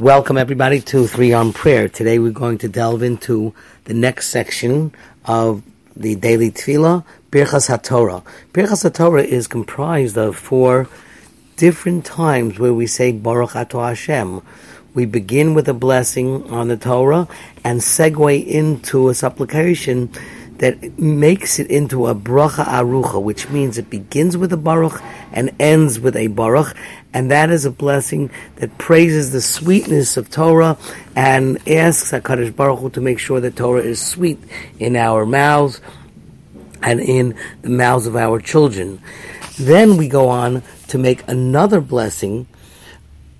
Welcome everybody to Three on Prayer. Today we're going to delve into the next section of the daily tefillah, Birchas HaTorah. Birchas HaTorah is comprised of four different times where we say Baruch Ato Hashem. We begin with a blessing on the Torah and segue into a supplication that makes it into a bracha arucha, which means it begins with a baruch and ends with a baruch, and that is a blessing that praises the sweetness of Torah and asks Hakadosh Baruch Hu to make sure that Torah is sweet in our mouths and in the mouths of our children. Then we go on to make another blessing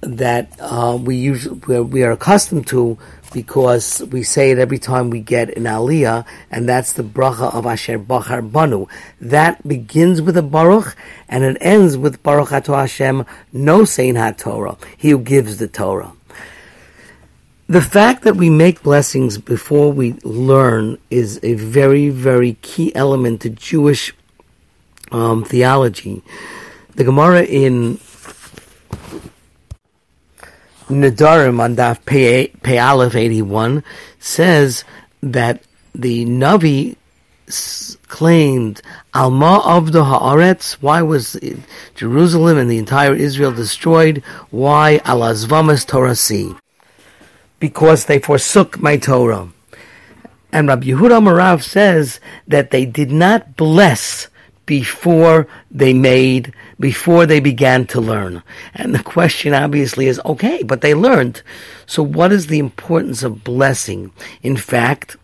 that uh, we usually we are accustomed to because we say it every time we get an aliyah, and that's the bracha of Asher Bachar Banu. That begins with a baruch, and it ends with Baruch Ato Hashem, Nosein HaTorah, he who gives the Torah. The fact that we make blessings before we learn is a very, very key element to Jewish um, theology. The Gemara in Nedarim on Daf Pei Aleph 81 says that the Navi claimed Alma of the Haaretz. Why was Jerusalem and the entire Israel destroyed? Why Alazvamas Torah si? Because they forsook my Torah. And Rabbi Yehuda Marav says that they did not bless before they made, before they began to learn. And the question obviously is, okay, but they learned. So what is the importance of blessing? In fact,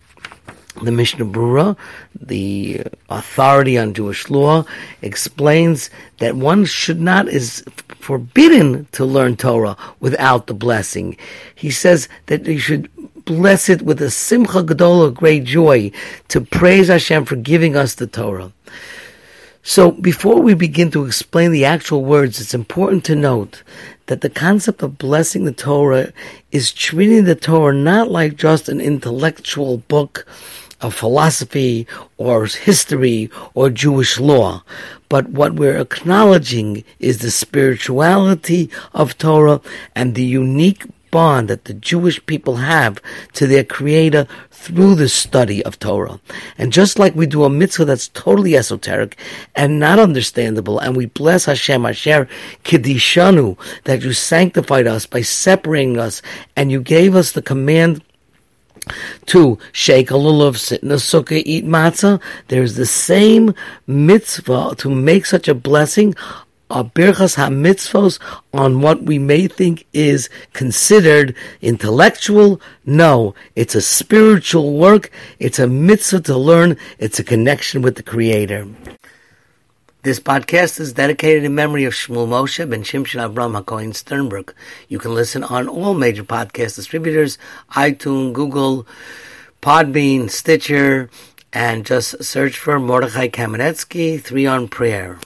the Mishnah Brura, the authority on Jewish law, explains that one should not, is forbidden to learn Torah without the blessing. He says that you should bless it with a simcha gadol, a great joy, to praise Hashem for giving us the Torah. So before we begin to explain the actual words, it's important to note that the concept of blessing the Torah is treating the Torah not like just an intellectual book of philosophy or history or Jewish law, but what we're acknowledging is the spirituality of Torah and the unique bond that the Jewish people have to their Creator through the study of Torah. And just like we do a mitzvah that's totally esoteric and not understandable, and we bless Hashem Asher Kiddishanu, that you sanctified us by separating us, and you gave us the command to shake a lulav, sit in a sukkah, eat matzah. There's the same mitzvah to make such a blessing a birchas hamitzvos on what we may think is considered intellectual. No, it's a spiritual work. It's a mitzvah to learn. It's a connection with the Creator. This podcast is dedicated in memory of Shmuel Moshe ben Shimshon Avram HaKohen Sternberg. You can listen on all major podcast distributors, iTunes, Google, Podbean, Stitcher, and just search for Mordechai Kamenetzky, Three on Prayer.